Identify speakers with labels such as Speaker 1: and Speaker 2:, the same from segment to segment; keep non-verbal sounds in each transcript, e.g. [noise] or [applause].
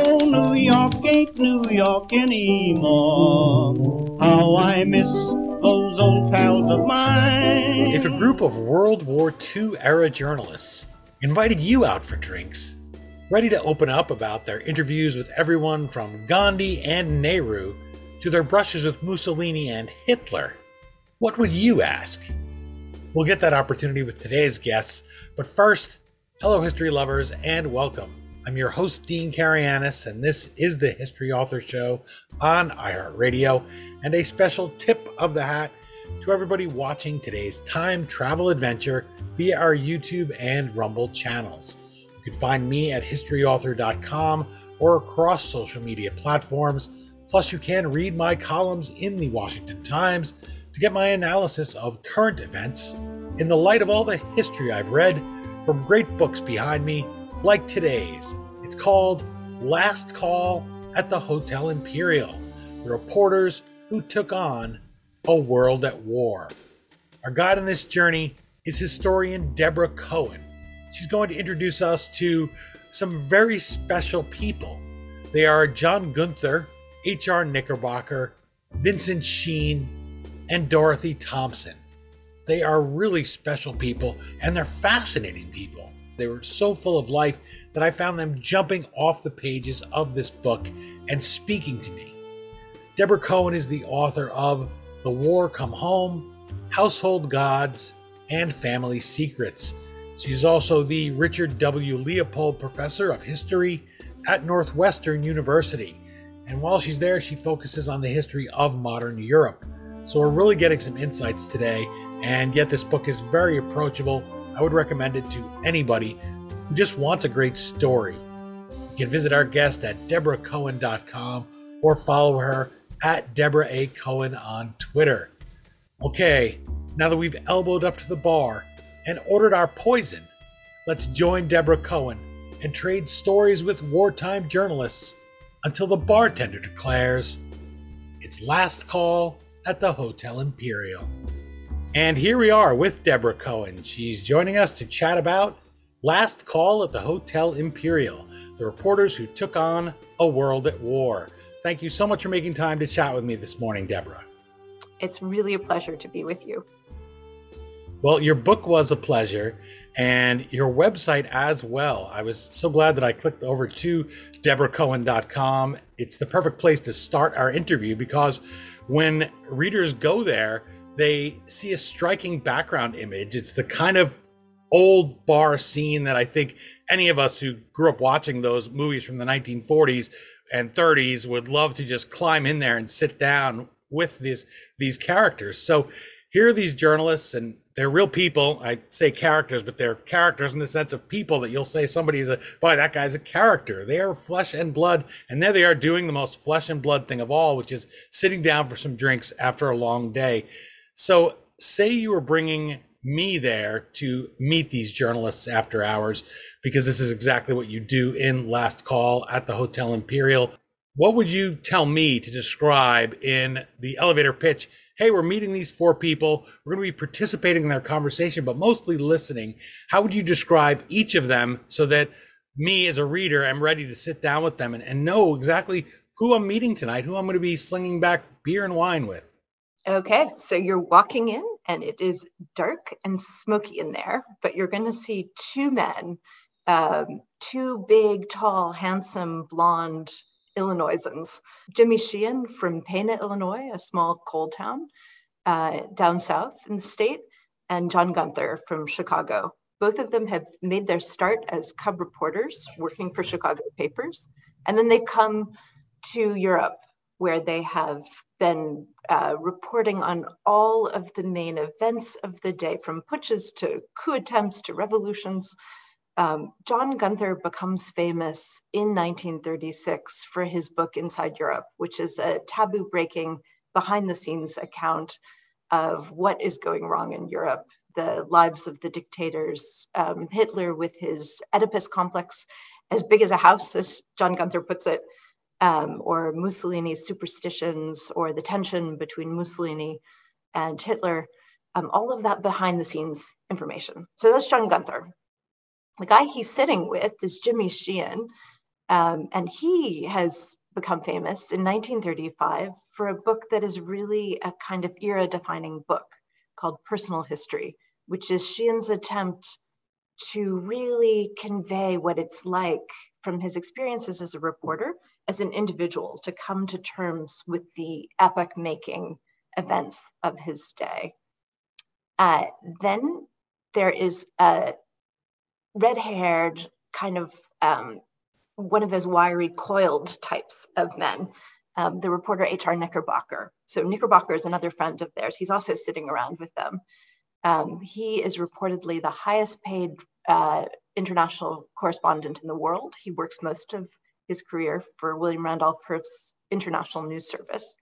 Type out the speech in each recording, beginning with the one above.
Speaker 1: Oh, New York ain't New York anymore. How I miss those old pals of mine.
Speaker 2: If a group of World War II era journalists invited you out for drinks, ready to open up about their interviews with everyone from Gandhi and Nehru to their brushes with Mussolini and Hitler, what would you ask? We'll get that opportunity with today's guests, but first, hello, history lovers, and welcome. I'm your host, Dean Karayanis, and this is the History Author Show on iHeartRadio, and a special tip of the hat to everybody watching today's time travel adventure via our YouTube and Rumble channels. You can find me at historyauthor.com or across social media platforms. Plus, you can read my columns in the Washington Times to get my analysis of current events in the light of all the history I've read from great books behind me, like today's. It's called Last Call at the Hotel Imperial The Reporters Who Took On a World at War. Our guide on this journey is historian Deborah Cohen. She's going to introduce us to some very special people. They are John Gunther, H.R. Knickerbocker, Vincent Sheean, and Dorothy Thompson. They are really special people and they're fascinating people. They were so full of life that I found them jumping off the pages of this book and speaking to me. Deborah Cohen is the author of The War Come Home, Household Gods, and Family Secrets. She's also the Richard W. Leopold Professor of History at Northwestern University. And while she's there, she focuses on the history of modern Europe. So we're really getting some insights today, and yet this book is very approachable. I would recommend it to anybody who just wants a great story. You can visit our guest at deborahcohen.com or follow her at Deborah A. Cohen on Twitter. Okay, now that we've elbowed up to the bar and ordered our poison, let's join Deborah Cohen and trade stories with wartime journalists until the bartender declares it's last call at the Hotel Imperial. And here we are with Deborah Cohen. She's joining us to chat about Last Call at the Hotel Imperial, the reporters who took on a world at war. Thank you so much for making time to chat with me this morning, Deborah.
Speaker 3: It's really a pleasure to be with you.
Speaker 2: Well, your book was a pleasure and your website as well. I was so glad that I clicked over to deborahcohen.com. It's the perfect place to start our interview because when readers go there, they see a striking background image. It's the kind of old bar scene that I think any of us who grew up watching those movies from the 1940s and 30s would love to just climb in there and sit down with these these characters. So here are these journalists and they're real people. I say characters, but they're characters in the sense of people that you'll say somebody's a boy, that guy's a character. They are flesh and blood, and there they are doing the most flesh and blood thing of all, which is sitting down for some drinks after a long day. So, say you were bringing me there to meet these journalists after hours, because this is exactly what you do in Last Call at the Hotel Imperial. What would you tell me to describe in the elevator pitch? Hey, we're meeting these four people. We're going to be participating in their conversation, but mostly listening. How would you describe each of them so that me as a reader, I'm ready to sit down with them and, and know exactly who I'm meeting tonight, who I'm going to be slinging back beer and wine with?
Speaker 3: Okay, so you're walking in and it is dark and smoky in there, but you're going to see two men, um, two big, tall, handsome, blonde Illinoisans. Jimmy Sheean from Pana, Illinois, a small coal town uh, down south in the state, and John Gunther from Chicago. Both of them have made their start as cub reporters working for Chicago papers, and then they come to Europe where they have been uh, reporting on all of the main events of the day, from putsches to coup attempts to revolutions. Um, John Gunther becomes famous in 1936 for his book Inside Europe, which is a taboo breaking, behind the scenes account of what is going wrong in Europe, the lives of the dictators, um, Hitler with his Oedipus complex, as big as a house, as John Gunther puts it, um, or Mussolini's superstitions, or the tension between Mussolini and Hitler, um, all of that behind the scenes information. So that's John Gunther. The guy he's sitting with is Jimmy Sheean. Um, and he has become famous in 1935 for a book that is really a kind of era defining book called Personal History, which is Sheean's attempt to really convey what it's like from his experiences as a reporter, as an individual, to come to terms with the epoch making events of his day. Uh, then there is a red haired, kind of um, one of those wiry, coiled types of men, um, the reporter H.R. Knickerbocker. So, Knickerbocker is another friend of theirs. He's also sitting around with them. Um, he is reportedly the highest paid uh, international correspondent in the world. He works most of his career for William Randolph Hearst's International News Service.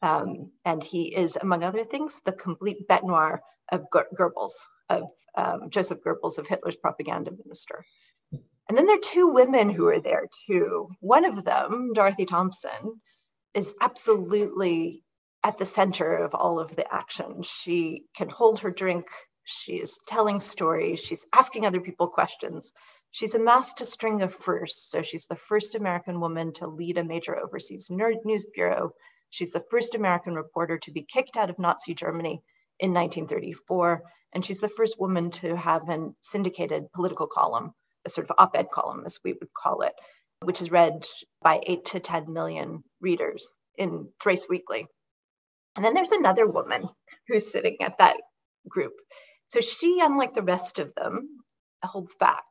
Speaker 3: Um, and he is, among other things, the complete bête noire of Goebbels, of um, Joseph Goebbels, of Hitler's propaganda minister. And then there are two women who are there too. One of them, Dorothy Thompson, is absolutely at the center of all of the action. She can hold her drink. She's telling stories. She's asking other people questions. She's amassed a string of firsts. So she's the first American woman to lead a major overseas news bureau. She's the first American reporter to be kicked out of Nazi Germany in 1934. And she's the first woman to have a syndicated political column, a sort of op ed column, as we would call it, which is read by eight to 10 million readers in Thrace Weekly. And then there's another woman who's sitting at that group. So she, unlike the rest of them, holds back.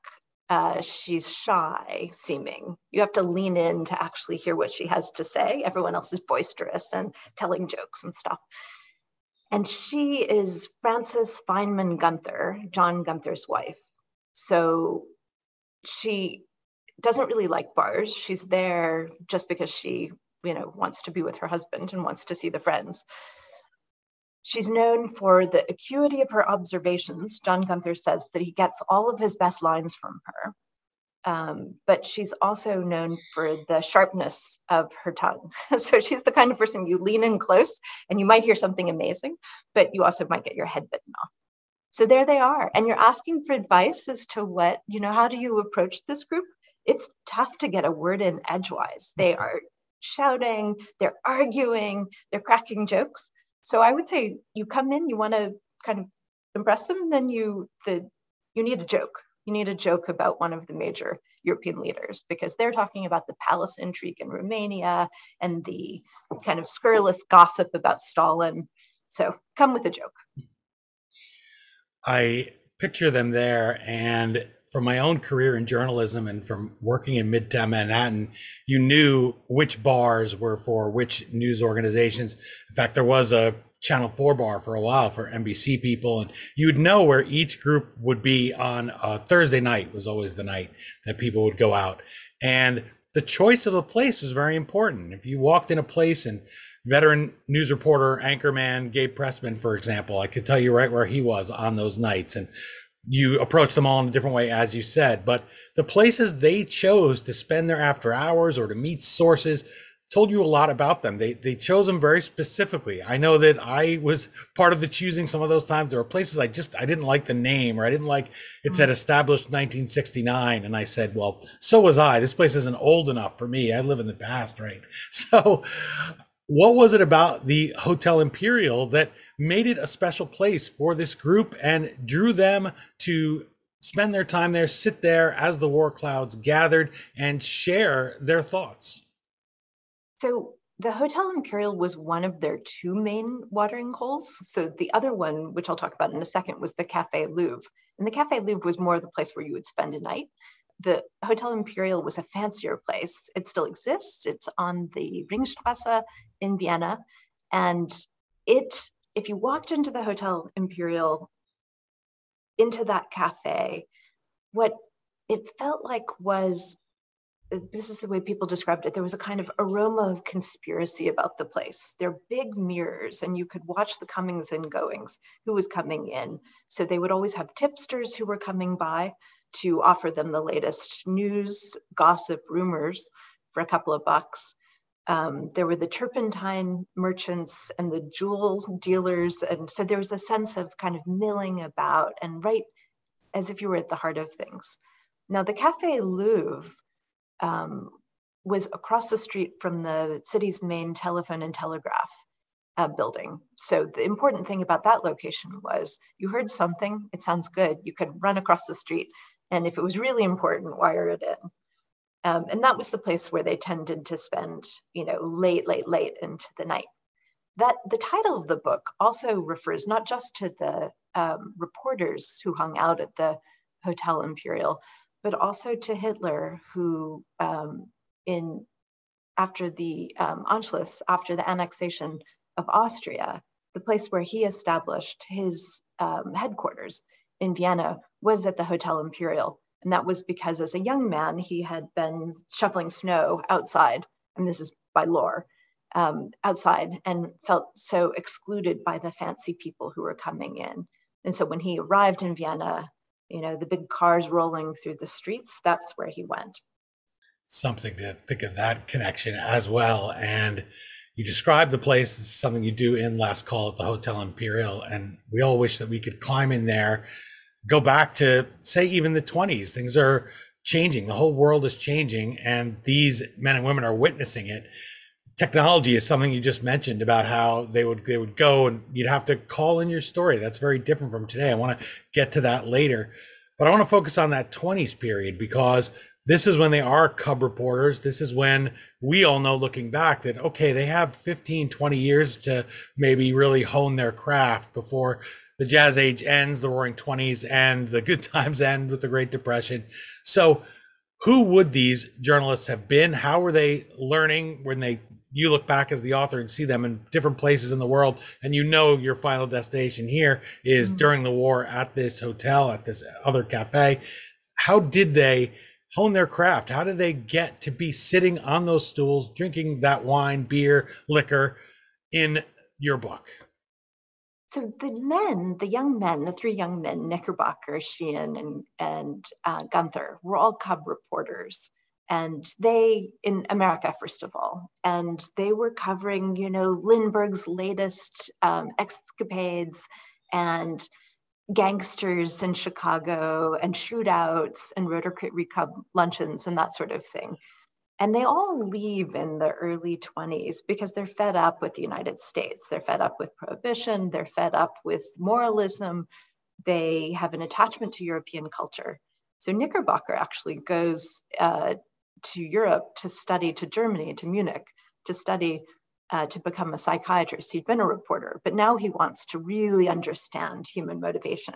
Speaker 3: Uh, she's shy seeming. You have to lean in to actually hear what she has to say. Everyone else is boisterous and telling jokes and stuff. And she is Frances Fineman Gunther, John Gunther's wife. So she doesn't really like bars. She's there just because she you know, wants to be with her husband and wants to see the friends. She's known for the acuity of her observations. John Gunther says that he gets all of his best lines from her. Um, but she's also known for the sharpness of her tongue. [laughs] so she's the kind of person you lean in close and you might hear something amazing, but you also might get your head bitten off. So there they are. And you're asking for advice as to what, you know, how do you approach this group? It's tough to get a word in edgewise. They are shouting, they're arguing, they're cracking jokes. So I would say you come in, you want to kind of impress them, then you the you need a joke. You need a joke about one of the major European leaders because they're talking about the palace intrigue in Romania and the kind of scurrilous gossip about Stalin. So come with a joke.
Speaker 2: I picture them there and from my own career in journalism and from working in Midtown Manhattan, you knew which bars were for which news organizations. In fact, there was a Channel 4 bar for a while for NBC people, and you would know where each group would be on Thursday night was always the night that people would go out. And the choice of the place was very important. If you walked in a place and veteran news reporter, anchorman Gabe Pressman, for example, I could tell you right where he was on those nights. And you approach them all in a different way, as you said. But the places they chose to spend their after hours or to meet sources told you a lot about them. They they chose them very specifically. I know that I was part of the choosing some of those times. There were places I just I didn't like the name or I didn't like it said mm. established 1969 and I said, well, so was I. This place isn't old enough for me. I live in the past, right? [laughs] So what was it about the Hotel Imperial that made it a special place for this group and drew them to spend their time there, sit there as the war clouds gathered and share their thoughts.
Speaker 3: So the Hotel Imperial was one of their two main watering holes. So the other one, which I'll talk about in a second, was the Cafe Louvre. And the Cafe Louvre was more the place where you would spend a night. The Hotel Imperial was a fancier place. It still exists. It's on the Ringstrasse in Vienna. And it if you walked into the Hotel Imperial, into that cafe, what it felt like was this is the way people described it. There was a kind of aroma of conspiracy about the place. They're big mirrors, and you could watch the comings and goings, who was coming in. So they would always have tipsters who were coming by to offer them the latest news, gossip, rumors for a couple of bucks um, there were the turpentine merchants and the jewel dealers. And so there was a sense of kind of milling about and right as if you were at the heart of things. Now, the Cafe Louvre um, was across the street from the city's main telephone and telegraph uh, building. So the important thing about that location was you heard something, it sounds good, you could run across the street. And if it was really important, wire it in. Um, and that was the place where they tended to spend, you know, late, late, late into the night. That the title of the book also refers not just to the um, reporters who hung out at the Hotel Imperial, but also to Hitler, who um, in after the um, Anschluss, after the annexation of Austria, the place where he established his um, headquarters in Vienna was at the Hotel Imperial. And that was because as a young man, he had been shoveling snow outside, and this is by lore, um, outside, and felt so excluded by the fancy people who were coming in. And so when he arrived in Vienna, you know, the big cars rolling through the streets, that's where he went.
Speaker 2: Something to think of that connection as well. And you describe the place as something you do in Last Call at the Hotel Imperial. And we all wish that we could climb in there, go back to, say, even the 20s. Things are changing, the whole world is changing, and these men and women are witnessing it technology is something you just mentioned about how they would they would go and you'd have to call in your story. That's very different from today. I want to get to that later. But I want to focus on that 20s period because this is when they are cub reporters. This is when we all know looking back that okay, they have 15, 20 years to maybe really hone their craft before the jazz age ends, the roaring 20s and the good [laughs] times end with the Great Depression. So who would these journalists have been? How were they learning when they you look back as the author and see them in different places in the world and you know your final destination here is mm-hmm. during the war at this hotel at this other cafe how did they hone their craft how did they get to be sitting on those stools drinking that wine beer liquor in your book
Speaker 3: so the men, the young men, the three young men, Knickerbocker, Sheean, and, and uh, Gunther, were all cub reporters. And they in america first of all. And they were covering you know lindbergh's latest um, escapades and gangsters in chicago and shootouts and rotary club luncheons and that sort of thing and they all leave in the early 20s because they're fed up with the united states they're fed up with prohibition they're fed up with moralism they have an attachment to european culture so Knickerbocker actually goes uh, to Europe to study, to Germany, to Munich, to study, uh, to become a psychiatrist. He'd been a reporter, but now he wants to really understand human motivation.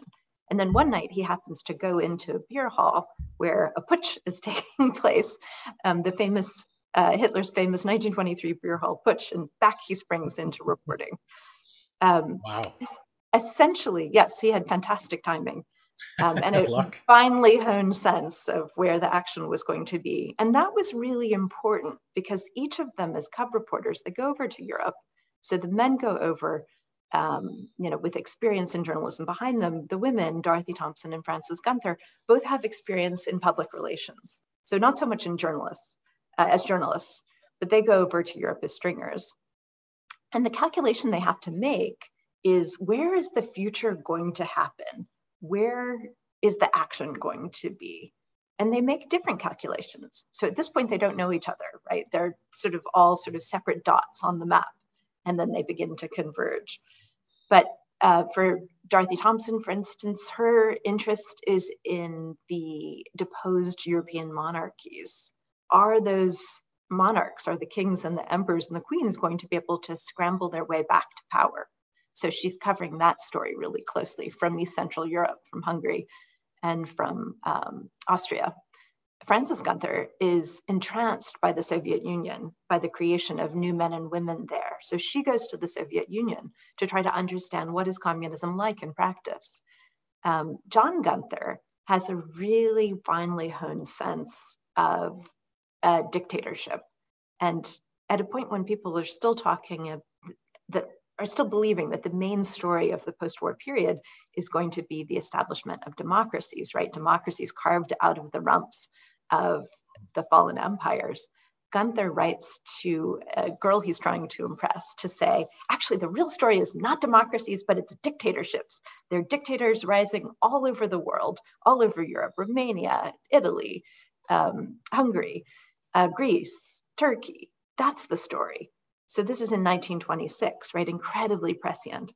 Speaker 3: And then one night he happens to go into a beer hall where a putsch is [laughs] taking place, um, the famous uh, Hitler's famous 1923 beer hall putsch, and back he springs into reporting. Um, wow. Essentially, yes, he had fantastic timing um, and [laughs] a finely honed sense of where the action was going to be. And that was really important because each of them, as cub reporters, they go over to Europe. So the men go over, um, you know, with experience in journalism behind them. The women, Dorothy Thompson and Frances Gunther, both have experience in public relations. So not so much in journalists uh, as journalists, but they go over to Europe as stringers. And the calculation they have to make is where is the future going to happen? where is the action going to be? And they make different calculations. So at this point, they don't know each other, right? They're sort of all sort of separate dots on the map, and then they begin to converge. But uh, for Dorothy Thompson, for instance, her interest is in the deposed European monarchies. Are those monarchs, are the kings and the emperors and the queens going to be able to scramble their way back to power? So she's covering that story really closely from East Central Europe, from Hungary, and from um, Austria. Frances Gunther is entranced by the Soviet Union, by the creation of new men and women there. So she goes to the Soviet Union to try to understand what is communism like in practice. Um, John Gunther has a really finely honed sense of uh, dictatorship. And at a point when people are still talking of, that are still believing that the main story of the post-war period is going to be the establishment of democracies, right? Democracies carved out of the rumps of the fallen empires. Gunther writes to a girl he's trying to impress to say, actually, the real story is not democracies, but it's dictatorships. There are dictators rising all over the world, all over Europe, Romania, Italy, um, Hungary. uh, Greece, Turkey. That's the story. So this is in 1926, right? Incredibly prescient.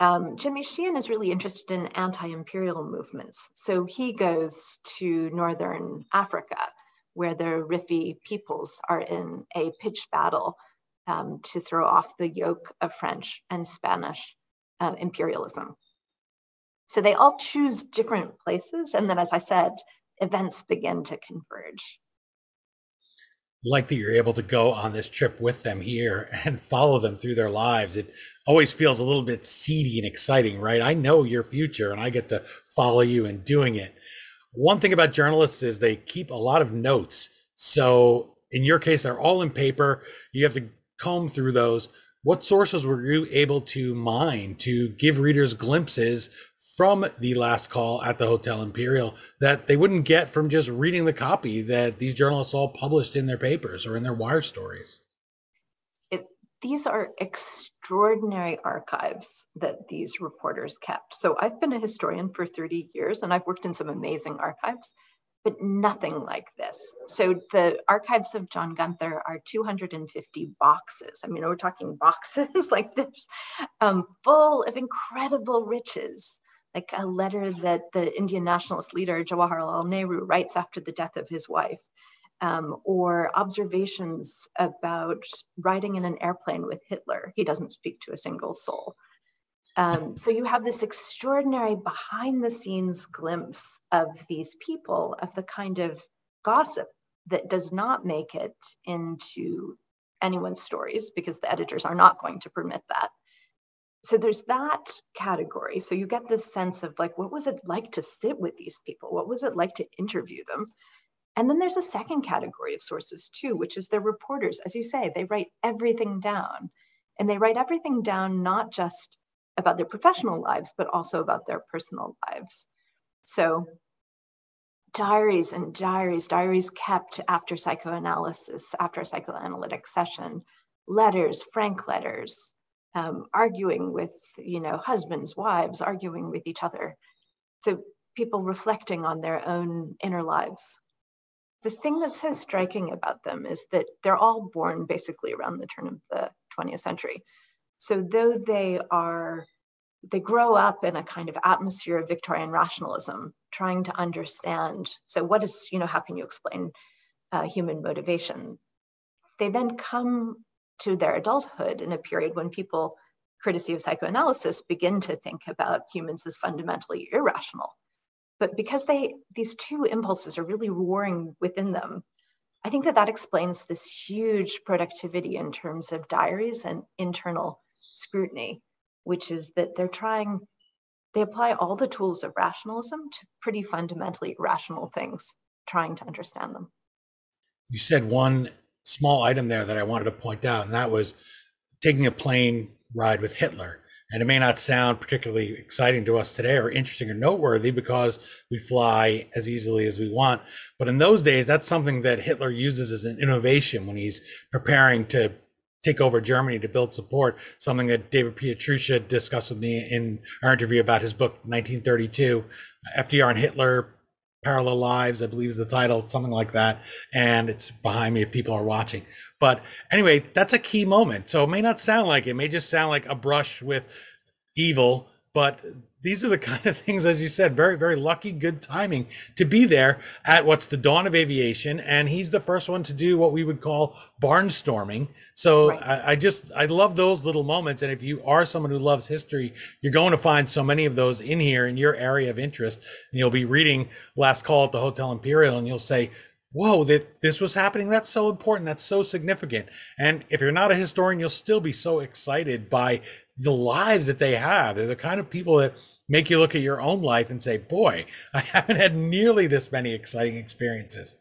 Speaker 3: Um, Jimmy Sheean is really interested in anti-imperial movements. So he goes to Northern Africa, where the Rifi peoples are in a pitched battle um, to throw off the yoke of French and Spanish uh, imperialism. So they all choose different places. And then, as I said, events begin to converge.
Speaker 2: Like that you're able to go on this trip with them here [laughs] and follow them through their lives. It always feels a little bit seedy and exciting, right? I know your future and I get to follow you in doing it. One thing about journalists is they keep a lot of notes. So in your case, they're all in paper. You have to comb through those. What sources were you able to mine to give readers glimpses from the last call at the Hotel Imperial that they wouldn't get from just reading the copy that these journalists all published in their papers or in their wire stories?
Speaker 3: It, these are extraordinary archives that these reporters kept. So I've been a historian for 30 years and I've worked in some amazing archives, but nothing like this. So the archives of John Gunther are 250 boxes. I mean, we're talking boxes [laughs] like this, um, full of incredible riches like a letter that the Indian nationalist leader Jawaharlal Nehru writes after the death of his wife, um, or observations about riding in an airplane with Hitler. He doesn't speak to a single soul. Um, so you have this extraordinary behind the scenes glimpse of these people, of the kind of gossip that does not make it into anyone's stories because the editors are not going to permit that so there's that category. So you get this sense of like what was it like to sit with these people? What was it like to interview them? And then there's a second category of sources too which is the reporters. As you say they write everything down. And they write everything down not just about their professional lives but also about their personal lives. So diaries and diaries diaries kept after psychoanalysis after a psychoanalytic session letters frank letters um, arguing with, you know, husbands, wives, arguing with each other. So people reflecting on their own inner lives. The thing that's so striking about them is that they're all born basically around the turn of the 20th century. So though they are, they grow up in a kind of atmosphere of Victorian rationalism, trying to understand. So what is, you know, how can you explain uh, human motivation? They then come to their adulthood in a period when people, courtesy of psychoanalysis, begin to think about humans as fundamentally irrational. But because they these two impulses are really warring within them, I think that that explains this huge productivity in terms of diaries and internal scrutiny, which is that they're trying, they apply all the tools of rationalism to pretty fundamentally irrational things, trying to understand them.
Speaker 2: You said one small item there that I wanted to point out, and that was taking a plane ride with Hitler. And it may not sound particularly exciting to us today or interesting or noteworthy because we fly as easily as we want. But in those days, that's something that Hitler uses as an innovation when he's preparing to take over Germany to build support, something that David Pietrusza discussed with me in our interview about his book, 1932. FDR and Hitler Parallel Lives, I believe is the title, something like that. And it's behind me if people are watching. But anyway, that's a key moment. So it may not sound like it, it may just sound like a brush with evil, but these are the [laughs] kind of things, as you said, very, very lucky, good timing to be there at what's the dawn of aviation. And he's the first one to do what we would call barnstorming. So right. I, I, just, I love those little moments. And if you are someone who loves history, you're going to find so many of those in here in your area of interest. And you'll be reading Last Call at the Hotel Imperial and you'll say, whoa that this was happening that's so important that's so significant and if you're not a historian you'll still be so excited by the lives that they have. They're the kind of people that make you look at your own life and say, boy, [laughs] I haven't had nearly this many exciting experiences.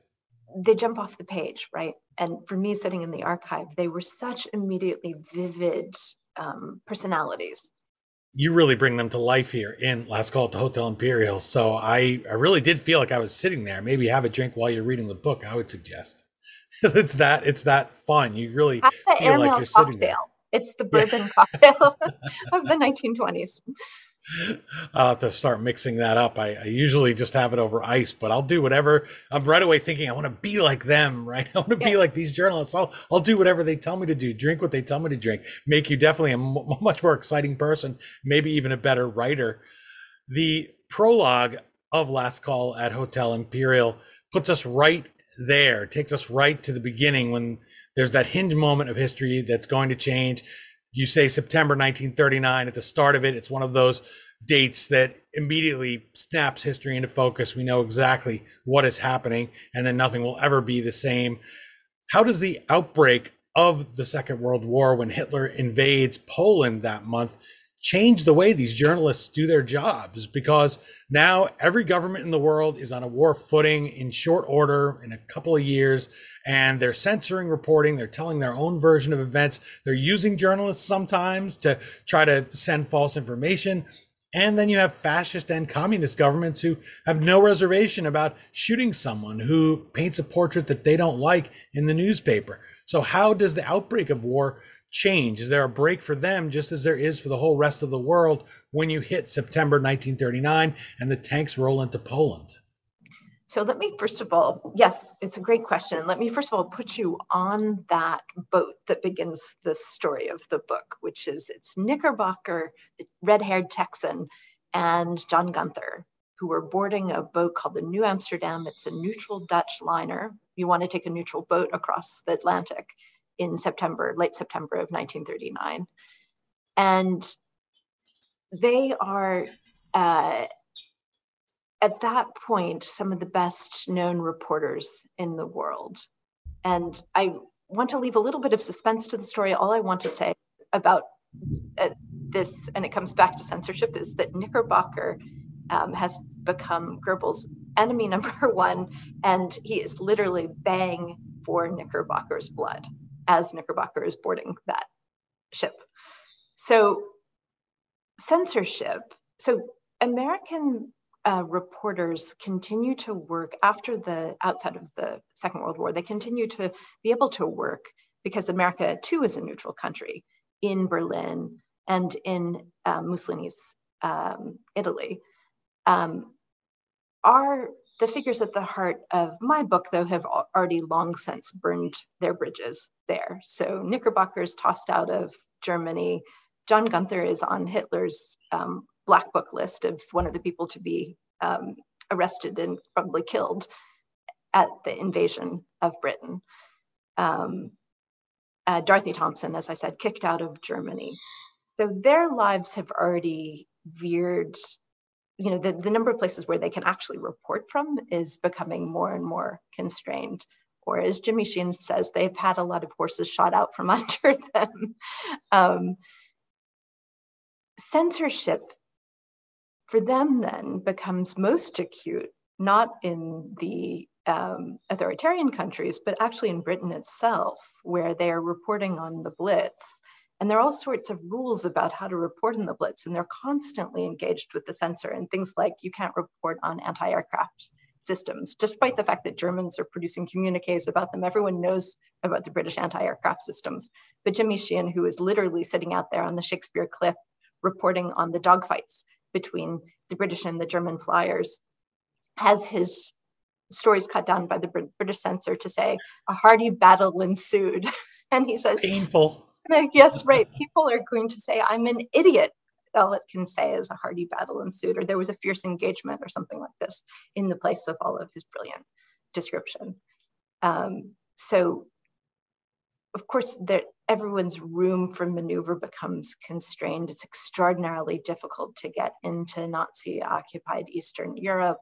Speaker 3: They jump off the page, right? And for me, sitting in the archive, they were such immediately vivid um, personalities.
Speaker 2: You really bring them to life here in Last Call at the Hotel Imperial. So I, I really did feel like I was sitting there. Maybe have a drink while you're reading the book. I would suggest [laughs] it's that it's that fun. You really feel like you're sitting there.
Speaker 3: It's the bourbon cocktail [laughs] of the 1920s. [laughs]
Speaker 2: I'll have to start mixing that up. I, I, usually just have it over ice, but I'll do whatever. I'm right away thinking I want to be like them, [laughs] right? I want to yeah. be like these journalists. I'll I'll do whatever they tell me to do, drink what they tell me to drink, make you definitely a [laughs] m- much more exciting person, maybe even a better writer. The prologue of Last Call at Hotel Imperial puts us right there, takes us right to the beginning when there's that hinge moment of history that's going to change you say September 1939 at the start of it. It's one of those dates that immediately snaps history into focus. We know exactly what is happening, and then nothing will ever be the same. How does the outbreak of the Second World War, when Hitler invades Poland that month, change the way these journalists do their jobs? Because now every government in the world is on a war footing in short order in a couple of years and they're censoring reporting. They're telling their own version of events. They're using journalists sometimes to try to send false information. And then you have fascist and communist governments who have no reservation about shooting someone who paints a portrait that they don't like in the newspaper. So, how does the outbreak of war change? Is there a break for them, just as there is for the whole rest of the world, when you hit September 1939 and the tanks roll into Poland?
Speaker 3: So let me first of all, yes, it's a great question. Let me first of all put you on that boat that begins the story of the book, which is it's Knickerbocker, the red-haired Texan, and John Gunther, who were boarding a boat called the New Amsterdam. It's a neutral Dutch liner. You want to take a neutral boat across the Atlantic in September, late September of 1939. And they are uh, at that point some of the best known reporters in the world. And I want to leave a little bit of suspense to the story. All I want to say about uh, this, and it comes back to censorship, is that Knickerbocker um, has become Goebbels' enemy [laughs] number one, and he is literally bang for Knickerbocker's blood as Knickerbocker is boarding that ship. So, censorship. So, American uh, reporters continue to work after the outside of the Second World War. They continue to be able to work because America too is a neutral country in Berlin and in uh, Mussolini's um, Italy. Um, are the figures at the heart of my book, though, have already long since burned their bridges there. So Knickerbocker's tossed out of Germany. John Gunther is on Hitler's um, black book list of one of the people to be um, arrested and probably killed at the invasion of Britain. Um, uh, Dorothy Thompson, as I said, kicked out of Germany. So their lives have already veered, you know, the, the number of places where they can actually report from is becoming more and more constrained. Or as Jimmy Sheean says, they've had a lot of horses shot out from [laughs] under them. Um, censorship for them then becomes most acute, not in the um, authoritarian countries, but actually in Britain itself, where they are reporting on the Blitz. And there are all sorts of rules about how to report in the Blitz, and they're constantly engaged with the censor and things like you can't report on anti aircraft systems, despite the fact that Germans are producing communiques about them. Everyone knows about the British anti aircraft systems. But Jimmy Sheean, who is literally sitting out there on the Shakespeare cliff reporting on the dogfights between the British and the German flyers, has his stories cut down by the British censor to say a hardy battle ensued. [laughs] and he says,
Speaker 2: painful.
Speaker 3: Yes, right. People are going to say, I'm an idiot. All it can say is a hardy battle ensued, or there was a fierce engagement, or something like this, in the place of all of his brilliant description. Um, so, of course, there, everyone's room for maneuver becomes constrained. It's extraordinarily difficult to get into Nazi occupied Eastern Europe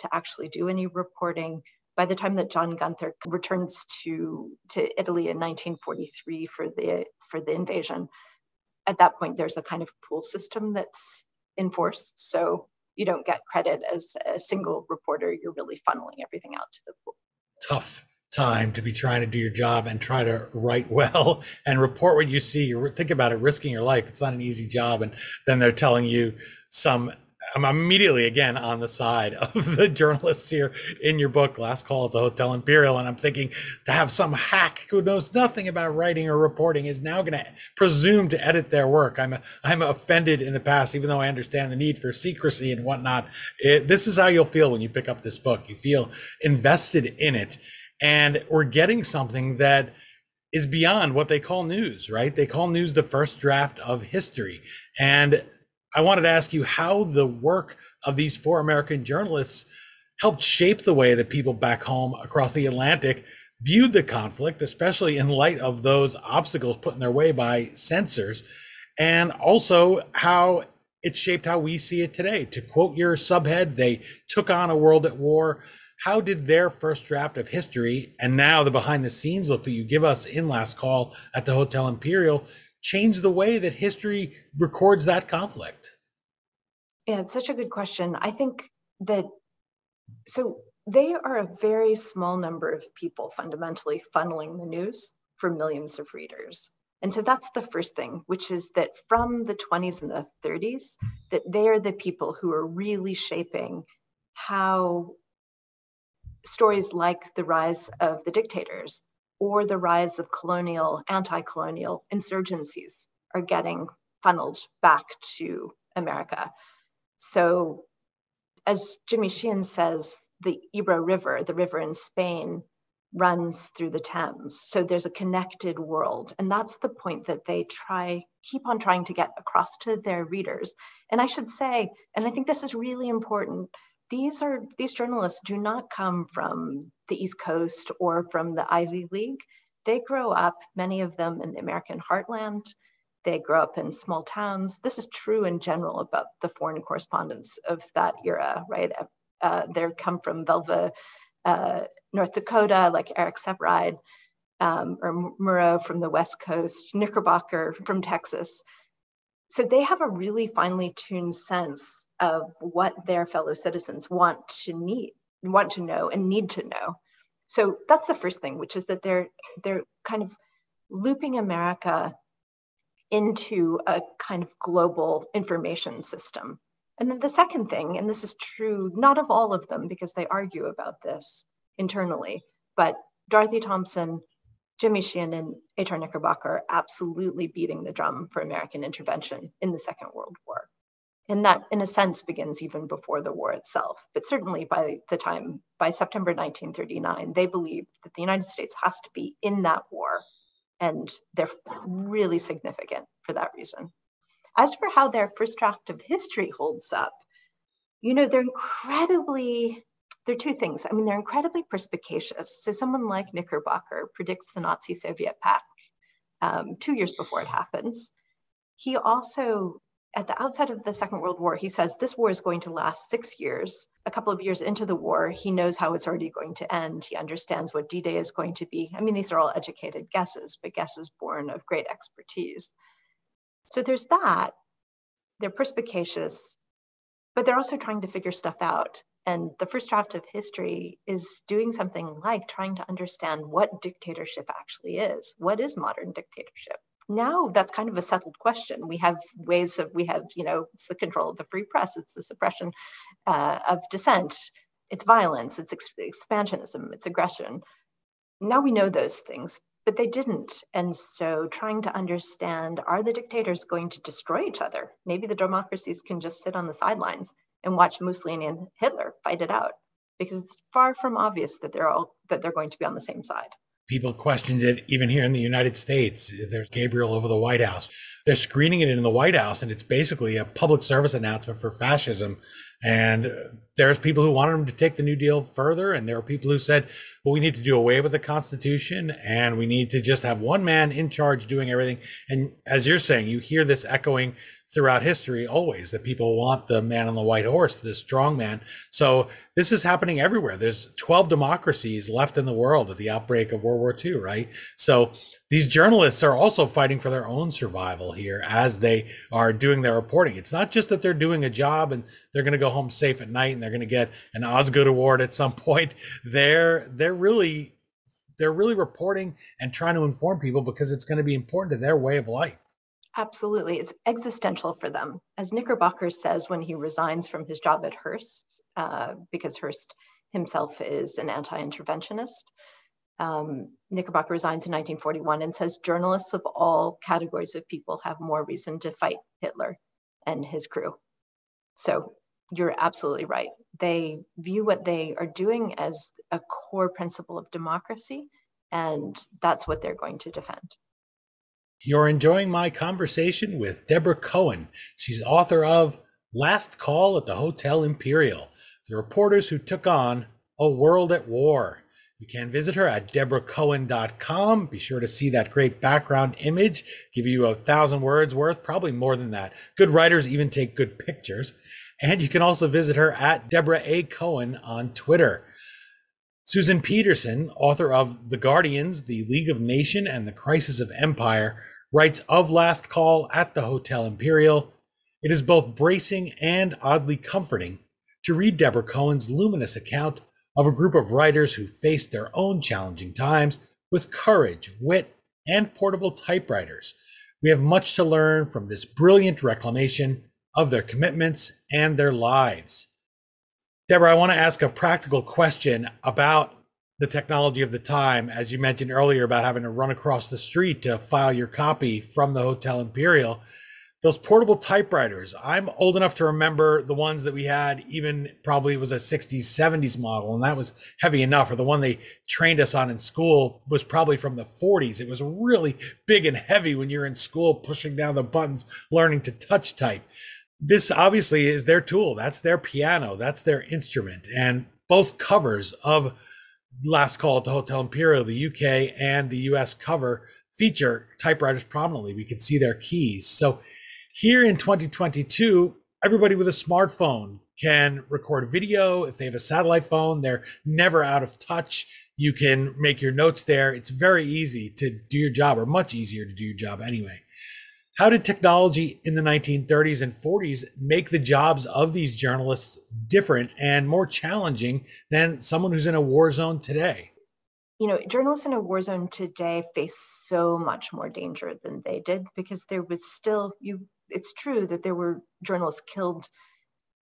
Speaker 3: to actually do any reporting. By the time that John Gunther returns to, to Italy in 1943 for the, for the invasion, at that point there's a kind of pool system that's enforced. So you don't get credit as a single reporter, you're really funneling everything out to the pool.
Speaker 2: Tough time to be trying to do your job and try to write well [laughs] and report what you see. You think about it, risking your life. It's not an easy job. And then they're telling you some I'm immediately again on the side of [laughs] the journalists here in your book, Last Call at the Hotel Imperial. And I'm thinking to have some hack who knows nothing about writing or reporting is now going to presume to edit their work. I'm, I'm offended in the past, even though I understand the need for secrecy and whatnot. It, this is how you'll feel when you pick up this book. You feel invested in it. And we're getting something that is beyond what they call news, right? They call news the first draft of history. And I wanted to ask you how the work of these four American journalists helped shape the way that people back home across the Atlantic viewed the conflict, especially in light of those obstacles put in their way by censors, and also how it shaped how we see it today. To quote your subhead, they took on a world at war. How did their first draft of history and now the behind the scenes look that you give us in Last Call at the Hotel Imperial change the way that history records that conflict?
Speaker 3: Yeah, it's such a good question. I think that so they are a very small number of people fundamentally funneling the news for millions of readers. And so that's the first thing, which is that from the 20s and the 30s, that they are the people who are really shaping how stories like the rise of the dictators or the rise of colonial, anti colonial insurgencies are getting funneled back to America. So, as Jimmy Sheean says, the Ebro River, the river in Spain, runs through the Thames. So there's a connected world. And that's the point that they try, keep on trying to get across to their readers. And I should say, and I think this is really important, these are these journalists do not come from the East Coast or from the Ivy League. They grow up, many of them in the American heartland. They grow up in small towns. This is true in general about the foreign correspondents of that era, right? Uh, they come from Velva, uh, North Dakota, like Eric Sevareid, um, or Murrow from the West Coast, Knickerbocker from Texas. So they have a really finely tuned sense of what their fellow citizens want to need, want to know, and need to know. So that's the first thing, which is that they're they're kind of looping America into a kind of global information system. And then the second thing, and this is true not of all of them because they argue about this internally, but Dorothy Thompson, Jimmy Sheean, and H.R. Knickerbocker are absolutely beating the drum for American intervention in the Second World War. And that, in a sense, begins even before the war itself. But certainly by the time, by September 1939, they believe that the United States has to be in that war and they're really significant for that reason. As for how their first draft of history holds up, you know, they're incredibly, they're two things. I mean, they're incredibly perspicacious. So someone like Knickerbocker predicts the Nazi Soviet pact um, two years before it happens. He also at the outset of the Second World War, he says this war is going to last six years. A couple of years into the war, he knows how it's already going to end. He understands what D Day is going to be. I mean, these are all educated guesses, but guesses born of great expertise. So there's that. They're perspicacious, but they're also trying to figure stuff out. And the first draft of history is doing something like trying to understand what dictatorship actually is. What is modern dictatorship? now that's kind of a settled question. We have ways of, we have, you know, it's the control of the free press, it's the suppression uh, of dissent, it's violence, it's ex- expansionism, it's aggression. Now we know those things, but they didn't. And so trying to understand are the dictators going to destroy each other? Maybe the democracies can just sit on the sidelines and watch Mussolini and Hitler fight it out because it's far from obvious that they're all that they're going to be on the same side.
Speaker 2: People questioned it even here in the United States. There's Gabriel over the White House. They're screening it in the White House, and it's basically a public service announcement for fascism. And there's people who wanted him to take the New Deal further, and there are people who said, well, we need to do away with the Constitution, and we need to just have one man in charge doing everything. And as you're saying, you hear this echoing throughout history always that people want the man on the white horse, the strong man. So this is happening everywhere. There's 12 democracies left in the world at the outbreak of World War II, right? So these journalists are also fighting for their own survival here as they are doing their reporting. It's not just that they're doing a job and they're going to go home safe at night and they're going to get an Osgood award at some [laughs] point. They're they're really they're really reporting and trying to inform people because it's going to be important to their way of life.
Speaker 3: Absolutely. It's existential for them. As Knickerbocker says when he resigns from his job at Hearst, uh, because Hearst himself is an anti interventionist, um, Knickerbocker resigns in 1941 and says journalists of all categories of people have more reason to fight Hitler and his crew. So you're absolutely right. They view what they are doing as a core principle of democracy, and that's what they're going to defend.
Speaker 2: You're enjoying my conversation with Deborah Cohen. She's author of Last Call at the Hotel Imperial The Reporters Who Took On a World at War. You can visit her at deborahcohen.com. Be sure to see that great background image, give you a thousand words worth, probably more than that. Good writers even take good pictures. And you can also visit her at Deborah A. Cohen on Twitter. Susan Pedersen, author of The Guardians, The League of Nation, and The Crisis of Empire, writes of Last Call at the Hotel Imperial. It is both bracing and oddly comforting to read Deborah Cohen's luminous account of a group of writers who faced their own challenging times with courage, wit, and portable typewriters. We have much to learn from this brilliant reclamation of their commitments and their lives. Deborah, I want to ask a practical question about the technology of the time, as you mentioned earlier about having to run across the street to file your copy from the Hotel Imperial. Those portable typewriters, I'm old enough to remember the ones that we had, even probably was a 60s, 70s model, and that was heavy enough. Or the one they trained us on in school was probably from the 40s. It was really big and heavy when you're in school, pushing down the buttons, learning to touch type. This obviously is their tool. That's their piano. That's their instrument. And both covers of last call at the Hotel Imperial, the UK and the US cover feature typewriters prominently. We can see their keys. So here in 2022, everybody with a smartphone can record video. If they have a satellite phone, they're never out of touch. You can make your notes there. It's very easy to do your job, or much easier to do your job anyway. How did technology in the 1930s and 40s make the jobs of these journalists different and more challenging than someone who's in a war zone today?
Speaker 3: You know, journalists in a war zone today face so much more danger than they did because there was still you it's true that there were journalists killed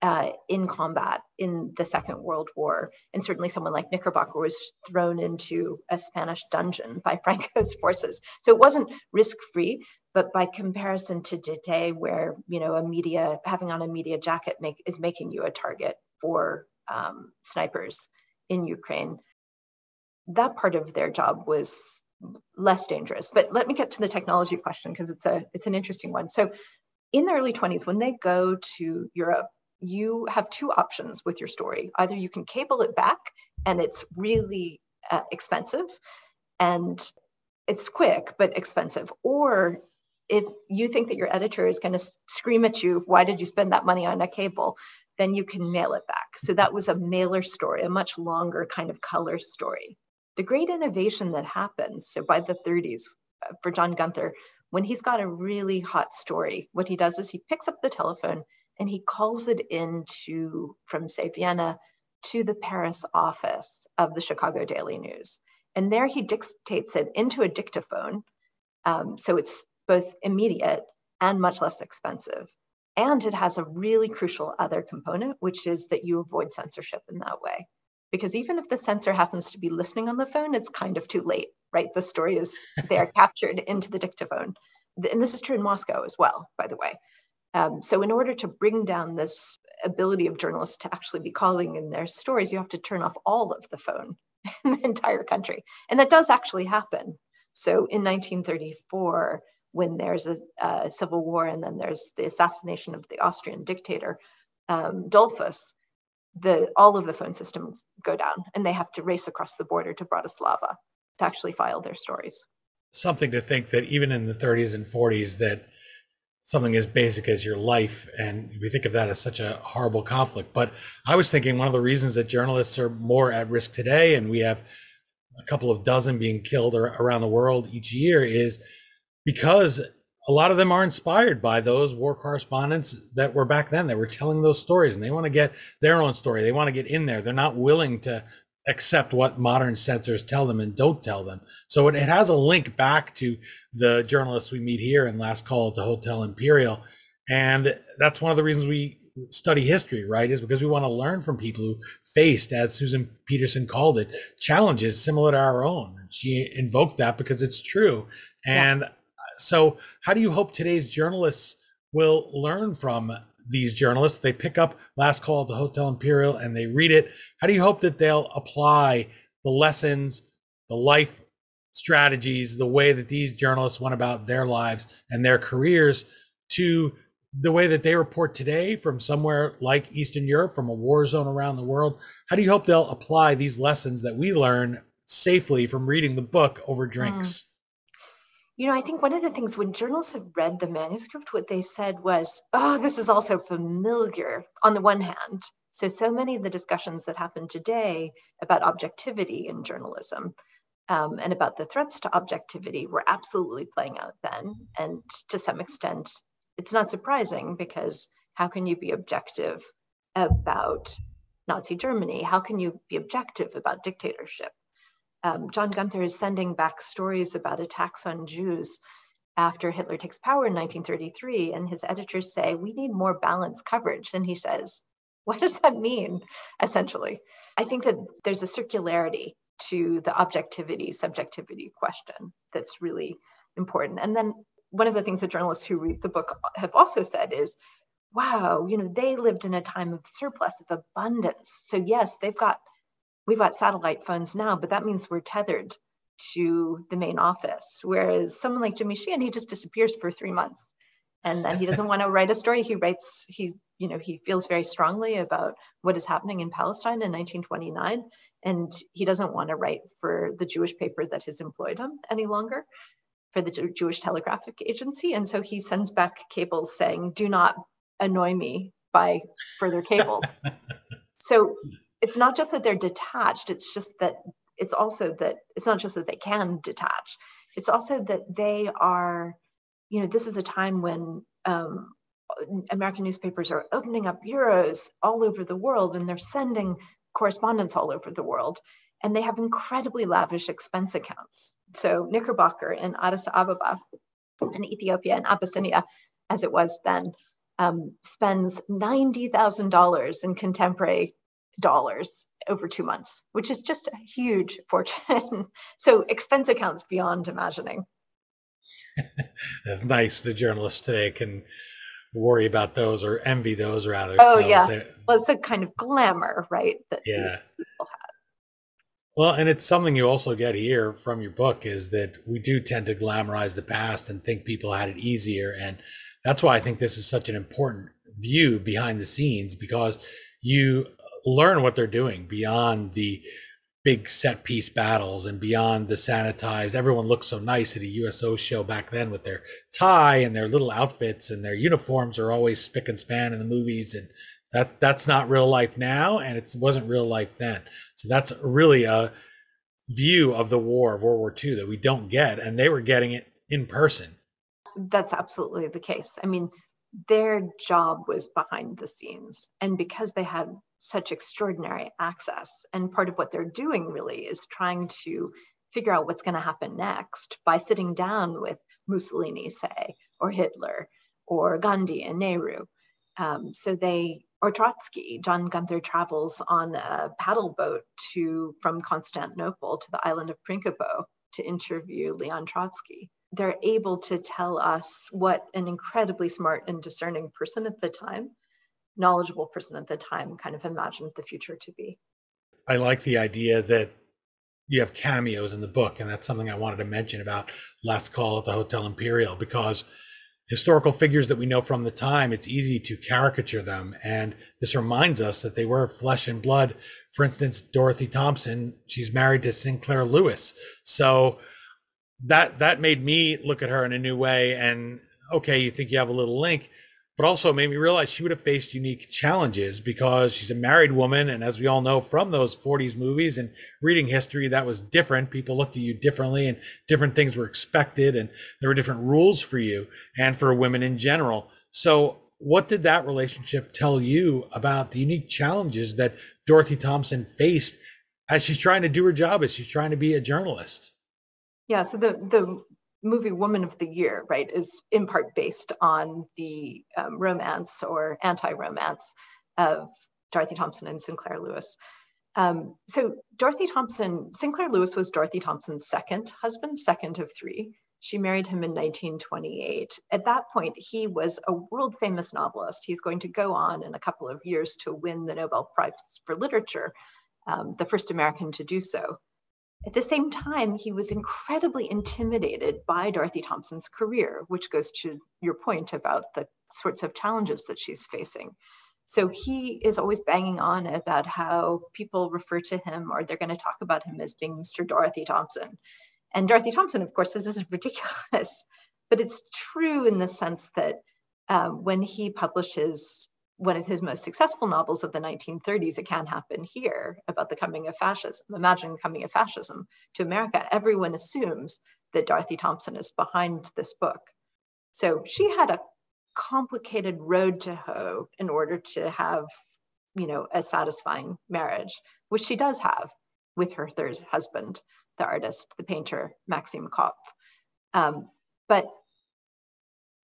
Speaker 3: uh, in combat in the Second World War. And certainly someone like Knickerbocker was thrown into a Spanish dungeon by [laughs] Franco's forces. So it wasn't risk free, but by comparison to today, where you know a media having on a media jacket make, is making you a target for um, snipers in Ukraine, that part of their job was less dangerous. But let me get to the technology question because it's a it's an interesting one. So in the early 20s, when they go to Europe you have two options with your story. Either you can cable it back and it's really uh, expensive and it's quick but expensive, or if you think that your editor is going to scream at you, why did you spend that money on a cable? Then you can mail it back. So that was a mailer story, a much longer kind of color story. The great innovation that happens, so by the 30s, uh, for John Gunther, when he's got a really hot story, what he does is he picks up the telephone and he calls it into from say Vienna to the Paris office of the Chicago Daily News. And there he dictates it into a dictaphone. Um, so it's both immediate and much less expensive. And it has a really crucial other component, which is that you avoid censorship in that way. Because even if the censor happens to be listening on the phone, it's kind of too late, right? The story is they are [laughs] captured into the dictaphone. And this is true in Moscow as well, by the way. Um, so in order to bring down this ability of journalists to actually be calling in their stories, you have to turn off all of the phone [laughs] in the entire country. And that does actually happen. So in 1934, when there's a, a civil war and then there's the assassination of the Austrian dictator, um, Dollfuss, the, all of the phone systems go down and they have to race across the border to Bratislava to actually file their stories.
Speaker 2: Something to think that even in the 30s and 40s that something as basic as your life and we think of that as such a horrible conflict. But i was thinking one of the reasons that journalists are more at risk today and we have a couple of dozen being killed around the world each year is because a lot of them are inspired by those war correspondents that were back then that were telling those stories and they want to get their own story. They want to get in there. They're not willing to accept what modern censors tell them and don't tell them. So it, it has a link back to the journalists we meet here in Last Call at the Hotel Imperial. And that's one of the reasons we study history, right? Is because we want to learn from people who faced, as Susan Pedersen called it, challenges similar to our own. She invoked that because it's true. And yeah. so, how do you hope today's journalists will learn from these journalists? They pick up Last Call at the Hotel Imperial and they read it. How do you hope that they'll apply the lessons, the life strategies, the way that these journalists went about their lives and their careers to the way that they report today from somewhere like Eastern Europe, from a war zone around the world? How do you hope they'll apply these lessons that we learn safely from reading the book over hmm. drinks?
Speaker 3: You know, I think one of the things when journalists have read the manuscript, what they said was, oh, this is also familiar on the one hand. So, so many of the discussions that happen today about objectivity in journalism um, and about the threats to objectivity were absolutely playing out then. And to some extent, it's not surprising because how can you be objective about Nazi Germany? How can you be objective about dictatorship? Um, John Gunther is sending back stories about attacks on Jews after Hitler takes power in 1933, and his editors say, We need more balanced coverage. And he says, What does that mean, essentially? I think that there's a circularity to the objectivity subjectivity question that's really important. And then one of the things that journalists who read the book have also said is, wow, you know, they lived in a time of surplus, of abundance. So, yes, they've got, we've got satellite phones now, but that means we're tethered to the main office. Whereas someone like Jimmy Sheean, he just disappears for three months and then he [laughs] doesn't want to write a story. He writes, he, you know, he feels very strongly about what is happening in Palestine in 1929. And he doesn't want to write for the Jewish paper that has employed him any longer for the Jewish Telegraphic Agency. And so he sends back cables saying, do not annoy me by further cables. [laughs] so it's not just that they're detached, it's just that it's also that it's not just that they can detach, it's also that they are, you know, this is a time when um, American newspapers are opening up bureaus all over the world and they're sending correspondence all over the world and they have incredibly lavish expense accounts. So Knickerbocker in Addis Ababa in Ethiopia and Abyssinia, as it was then, um, spends $90,000 in contemporary dollars over two months, which is just a huge fortune. [laughs] so expense accounts beyond imagining. [laughs]
Speaker 2: That's nice. The journalists today can worry about those or envy those rather.
Speaker 3: Oh so yeah. Well, it's a kind of glamour, right?
Speaker 2: That yeah. these people have. Well, and it's something you also get here from your book is that we do tend to glamorize the past and think people had it easier. And that's why I think this is such an important view behind the scenes because you learn what they're doing beyond the big set piece battles and beyond the sanitized. Everyone looked so nice at a USO show back then with their tie and their little outfits and their uniforms are always spick and span in the movies. And that that's not real life now, and it wasn't real life then. So that's really a view of the war of World War II that we don't get, and they were getting it in person.
Speaker 3: That's absolutely the case. I mean, their job was behind the scenes, and because they had such extraordinary access, and part of what they're doing really is trying to figure out what's going to happen next by sitting down with Mussolini, say, or Hitler, or Gandhi and Nehru. Um, so they or Trotsky. John Gunther travels on a paddle boat to from Constantinople to the island of Prinkipo to interview Leon Trotsky. They're able to tell us what an incredibly smart and discerning person at the time, knowledgeable person at the time, kind of imagined the future to be.
Speaker 2: I like the idea that you have cameos in the book, and that's something I wanted to mention about Last Call at the Hotel Imperial because historical figures that we know from the time, it's easy to caricature them. And this reminds us that they were flesh and blood. For instance, Dorothy Thompson, she's married to Sinclair Lewis. So that that made me look at her in a new way. And okay, you think you have a little link, but also made me realize she would have faced unique challenges because she's a married woman. And as we all know from those 40s movies and reading history, that was different. People looked at you differently and different things were expected and there were different rules for you and for women in general. So, what did that relationship tell you about the unique challenges that Dorothy Thompson faced as she's trying to do her job, as she's trying to be a journalist.
Speaker 3: Yeah. So the the movie Woman of the Year, right, is in part based on the um, romance or anti-romance of Dorothy Thompson and Sinclair Lewis. Um, so Dorothy Thompson, Sinclair Lewis was Dorothy Thompson's second husband, second of three. She married him in 1928. At that point, he was a world famous novelist. He's going to go on in a couple of years to win the Nobel Prize for Literature, um, the first American to do so. At the same time, he was incredibly intimidated by Dorothy Thompson's career, which goes to your point about the sorts of challenges that she's facing. So he is always banging on about how people refer to him or they're going to talk about him as being Mr. Dorothy Thompson. And Dorothy Thompson, of course, this is [laughs] ridiculous, but it's true in the sense that um, when he publishes one of his most successful novels of the 1930s, It Can Happen Here, about the coming of fascism, imagine the coming of fascism to America, everyone assumes that Dorothy Thompson is behind this book. So she had a complicated road to hoe in order to have, you know, a satisfying marriage, which she does have with her third husband, the artist, the painter, Maxim Kopf. Um, but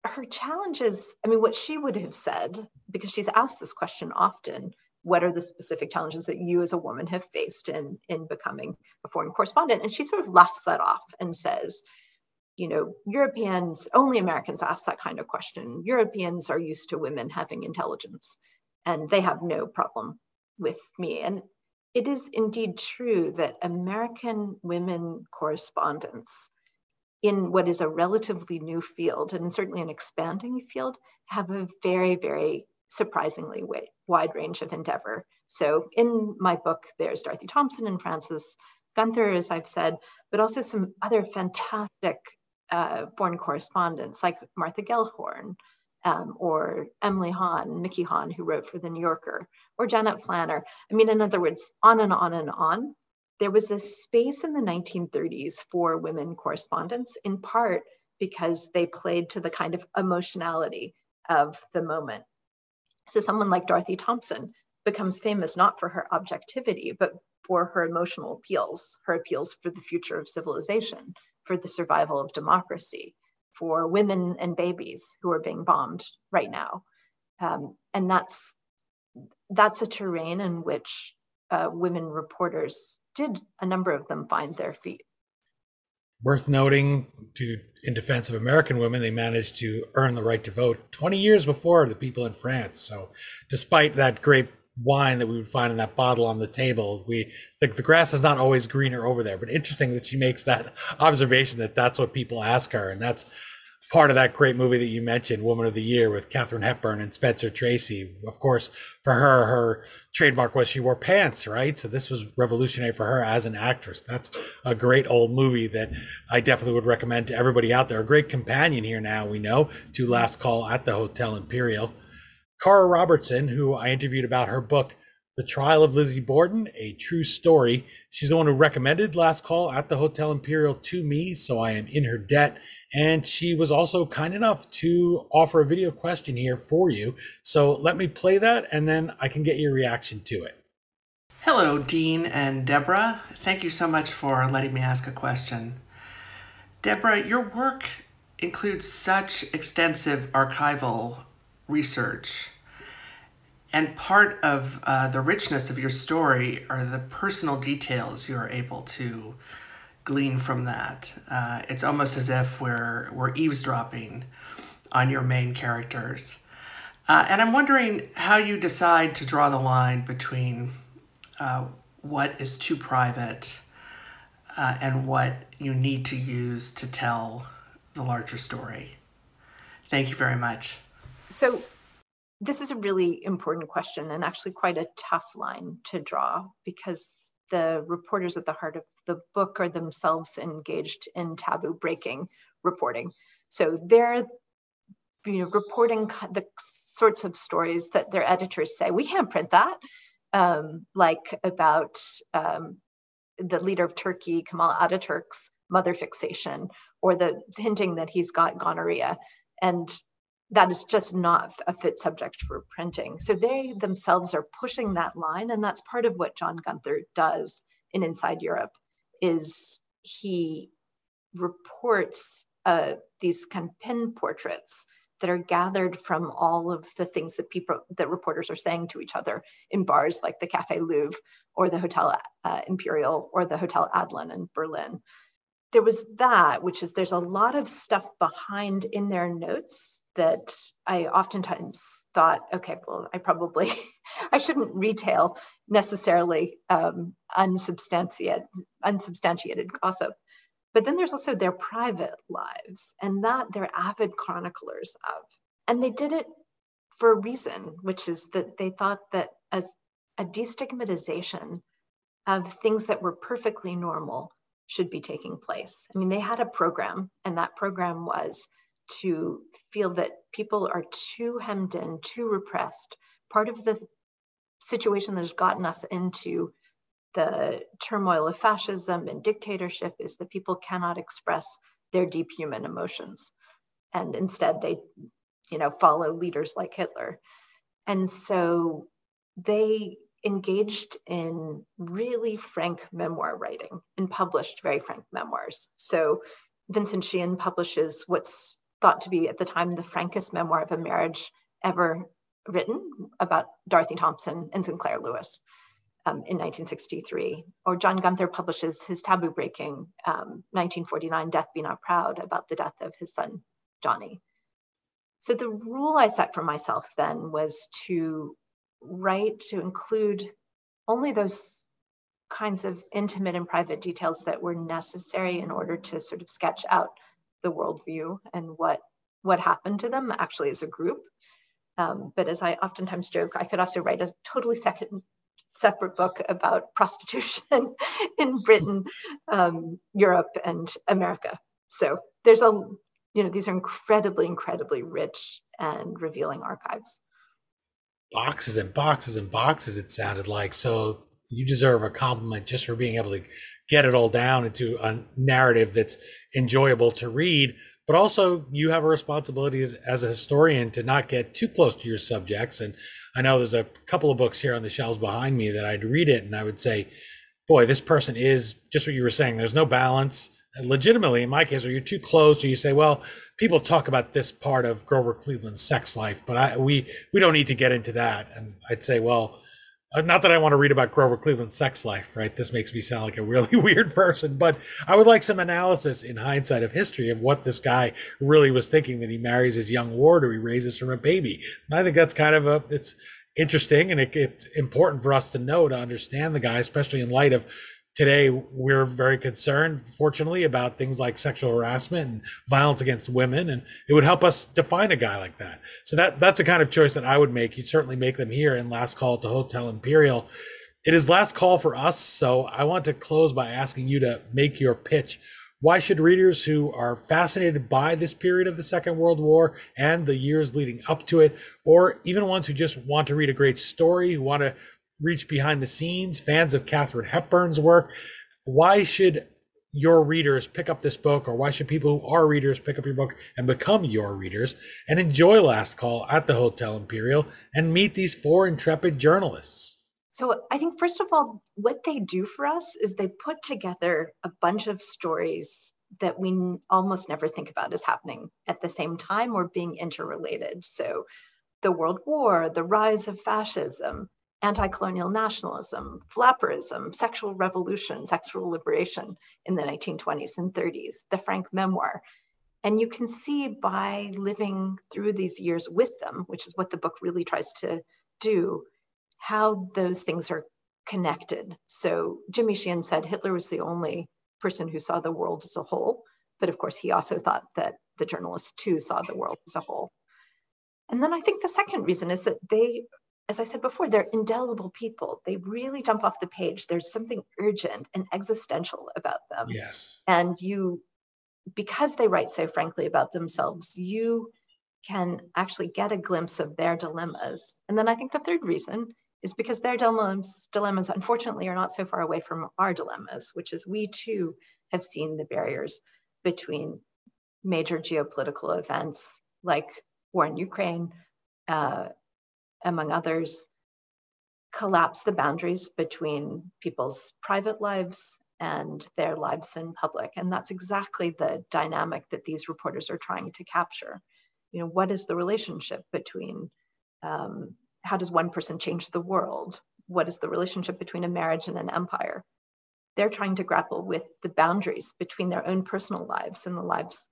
Speaker 3: her challenges, I mean, what she would have said, because she's asked this question often, what are the specific challenges that you as a woman have faced in, in becoming a foreign correspondent? And she sort of laughs that off and says, you know, Europeans, only Americans ask that kind of question. Europeans are used to women having intelligence and they have no problem with me. And it is indeed true that American women correspondents in what is a relatively new field and certainly an expanding field have a very, very surprisingly wide range of endeavor. So in my book, there's Dorothy Thompson and Frances Gunther, as I've said, but also some other fantastic uh, foreign correspondents like Martha Gellhorn um, or Emily Hahn, Mickey Hahn, who wrote for The New Yorker, or Janet Flanner. I mean, in other words, on and on and on. There was a space in the 1930s for women correspondents, in part because they played to the kind of emotionality of the moment. So, someone like Dorothy Thompson becomes famous not for her objectivity, but for her emotional appeals, her appeals for the future of civilization, for the survival of democracy, for women and babies who are being bombed right now. Um, and that's that's a terrain in which uh, women reporters did a number of them find their feet.
Speaker 2: Worth noting, to in defense of American women, they managed to earn the right to vote 20 years before the people in France. So, despite that great wine that we would find in that bottle on the table. We think the grass is not always greener over there, but interesting that she makes that [laughs] observation that that's what people ask her, and that's part of that great movie that you mentioned, Woman of the Year, with Katharine Hepburn and Spencer Tracy. Of course, for her, her trademark was she wore pants, right? So this was revolutionary for her as an actress. That's a great old movie that I definitely would recommend to everybody out there. A great companion here now, we know, to Last Call at the Hotel Imperial. Cara Robertson, who I interviewed about her book, The Trial of Lizzie Borden, a true story. She's the one who recommended Last Call at the Hotel Imperial to me, so I am in her debt. And she was also kind enough to offer a video question here for you. So let me play that and then I can get your reaction to it.
Speaker 4: Hello, Dean and Deborah. Thank you so much for letting me ask a question. Deborah, your work includes such extensive archival research. And part of uh, the richness of your story are the personal details you are able to glean from that. Uh, it's almost as if we're, we're eavesdropping on your main characters. Uh, and I'm wondering how you decide to draw the line between uh, what is too private uh, and what you need to use to tell the larger story. Thank you very much.
Speaker 3: So this is a really important question and actually quite a tough line to draw because the reporters at the heart of the book are themselves engaged in taboo breaking reporting. So they're you know, reporting the sorts of stories that their editors say, we can't print that, um, like about um, the leader of Turkey, Kemal Ataturk's mother fixation, or the hinting that he's got gonorrhea. And that is just not a fit subject for printing. So they themselves are pushing that line, and that's part of what John Gunther does in Inside Europe is he reports uh, these kind of pen portraits that are gathered from all of the things that people that reporters are saying to each other in bars like the Cafe Louvre or the Hotel uh, Imperial or the Hotel Adlon in Berlin. There was that, which is there's a lot of stuff behind in their notes that I oftentimes thought, okay, well, I probably [laughs] I shouldn't retail necessarily um, unsubstantiated unsubstantiated gossip. But then there's also their private lives, and that they're avid chroniclers of. And they did it for a reason, which is that they thought that as a destigmatization of things that were perfectly normal should be taking place. I mean, they had a program, and that program was to feel that people are too hemmed in, too repressed. Part of the situation that has gotten us into the turmoil of fascism and dictatorship is that people cannot express their deep human emotions. And instead, they, you know, follow leaders like Hitler. And so they engaged in really frank memoir writing and published very frank memoirs. So Vincent Sheean publishes what's thought to be at the time the frankest memoir of a marriage ever written about Dorothy Thompson and Sinclair Lewis um, in 1963. Or John Gunther publishes his taboo breaking um, 1949 Death Be Not Proud about the death of his son, Johnny. So the rule I set for myself then was to write, to include only those kinds of intimate and private details that were necessary in order to sort of sketch out the worldview and what what happened to them actually as a group. Um, but as I oftentimes joke, I could also write a totally second separate book about [laughs] prostitution in Britain, um, Europe, and America. So there's a you know these are incredibly incredibly rich and revealing archives
Speaker 2: boxes and boxes and boxes it sounded like. So you deserve a compliment just for being able to get it all down into a narrative that's enjoyable to read but also you have a responsibility as, as, a historian to not get too close to your subjects. And i know there's a couple of books here on the shelves behind me that i'd read it and i would say boy this person is just what you were saying there's no balance legitimately in my case or you're too close or you say well people talk about this part of grover cleveland's sex life but I, we we don't need to get into that and i'd say well uh, not that I want to read about Grover Cleveland's sex life, right? This makes me sound like a really [laughs] weird person, but I would like some analysis in hindsight of history of what this guy really was thinking that he marries his young ward or he raises from a baby. And I think that's kind of a, it's interesting and it, it's important for us to know to understand the guy, especially in light of today we're very concerned fortunately about things like sexual harassment and violence against women and it would help us define a guy like that. So that that's the kind of choice that i would make. You'd certainly make them here in last call to hotel imperial. It is last call for us so i want to close by asking you to make your pitch why should readers who are fascinated by this period of the Second World War and the years leading up to it, or even ones who just want to read a great story, who want to reach behind the scenes, fans of Katharine Hepburn's work, why should your readers pick up this book, or why should people who are readers pick up your book and become your readers and enjoy Last Call at the Hotel Imperial and meet these four intrepid journalists?
Speaker 3: So, I think, first of all, what they do for us is they put together a bunch of stories that we almost never think about as happening at the same time or being interrelated. So, the World War, the rise of fascism, anti colonial nationalism, flapperism, sexual revolution, sexual liberation in the 1920s and 30s, the Frank memoir. And you can see by living through these years with them, which is what the book really tries to do, how those things are connected. So Jimmy Sheean said Hitler was the only person who saw the world as a whole. But of course, he also thought that the journalists too saw the world as a whole. And then I think the second reason is that they as I said before, they're indelible people. They really jump off the page. There's something urgent and existential about them.
Speaker 2: Yes.
Speaker 3: And you, because they write so frankly about themselves, you can actually get a glimpse of their dilemmas. And then I think the third reason is because their dilemmas, dilemmas unfortunately are not so far away from our dilemmas, which is we too have seen the barriers between major geopolitical events like war in Ukraine, uh, among others, collapse the boundaries between people's private lives and their lives in public. And that's exactly the dynamic that these reporters are trying to capture. You know, what is the relationship between um, how does one person change the world? What is the relationship between a marriage and an empire? They're trying to grapple with the boundaries between their own personal lives and the lives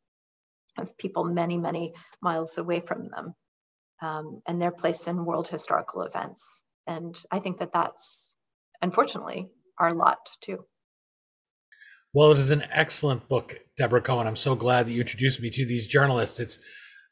Speaker 3: of people many, many miles away from them um, and their place in world historical events. And I think that that's unfortunately our lot too.
Speaker 2: Well, it is an excellent book, Deborah Cohen. I'm so glad that you introduced me to these journalists. It's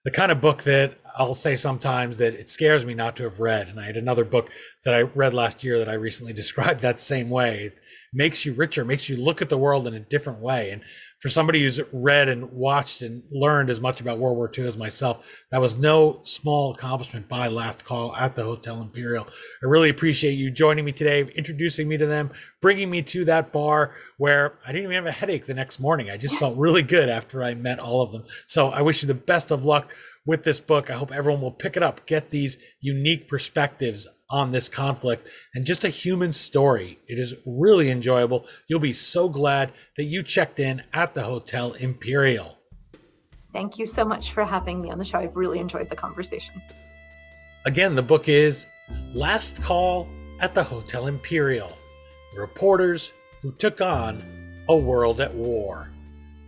Speaker 2: the kind of book that I'll say sometimes that it scares me not to have read. And I had another book that I read last year that I recently [laughs] described that same way. It makes you richer, makes you look at the world in a different way. And for somebody who's read and watched and learned as much about World War II as myself, that was no small accomplishment by Last Call at the Hotel Imperial. I really appreciate you joining me today, introducing me to them, bringing me to that bar where I didn't even have a headache the next morning. I just felt really good after I met all of them. So I wish you the best of luck with this book. I hope everyone will pick it up, get these unique perspectives on this conflict and just a human story. It is really enjoyable. You'll be so glad that you checked in at the Hotel Imperial.
Speaker 3: Thank you so much for having me on the show. I've really enjoyed the conversation.
Speaker 2: Again, the book is Last Call at the Hotel Imperial The Reporters Who Took On a World at War.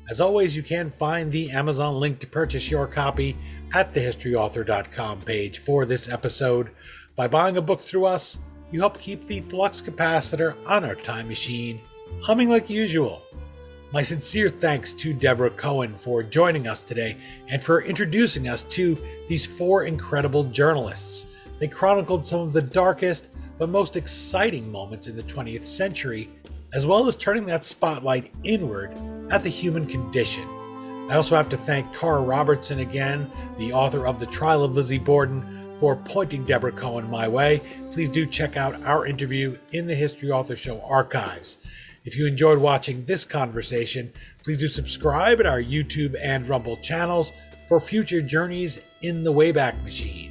Speaker 2: As always, you can find the Amazon link to purchase your copy at the historyauthor.com page for this episode. By buying a book through us, you help keep the flux capacitor on our time machine humming like usual. My sincere thanks to Deborah Cohen for joining us today and for introducing us to these four incredible journalists. They chronicled some of the darkest but most exciting moments in the 20th century, as well as turning that spotlight inward at the human condition. I also have to thank Cara Robertson again, the author of The Trial of Lizzie Borden, for pointing Deborah Cohen my way. Please do check out our interview in the History Author Show archives. If you enjoyed watching this conversation, please do subscribe at our YouTube and Rumble channels for future journeys in the Wayback Machine.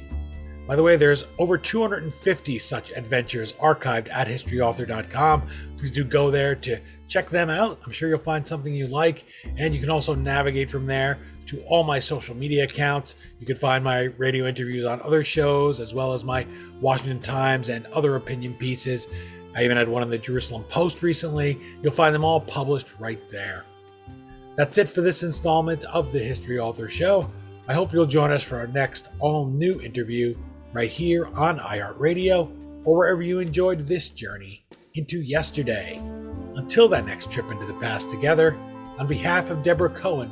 Speaker 2: By the way, there's over 250 such adventures archived at historyauthor.com. Please do go there to check them out. I'm sure you'll find something you like, and you can also navigate from there to all my social media accounts. You can find my radio interviews on other shows, as well as my Washington Times and other opinion pieces. I even had one in the Jerusalem Post recently. You'll find them all published right there. That's it for this installment of the History Author Show. I hope you'll join us for our next all new interview right here on iHeartRadio or wherever you enjoyed this journey into yesterday. Until that next trip into the past together, on behalf of Deborah Cohen,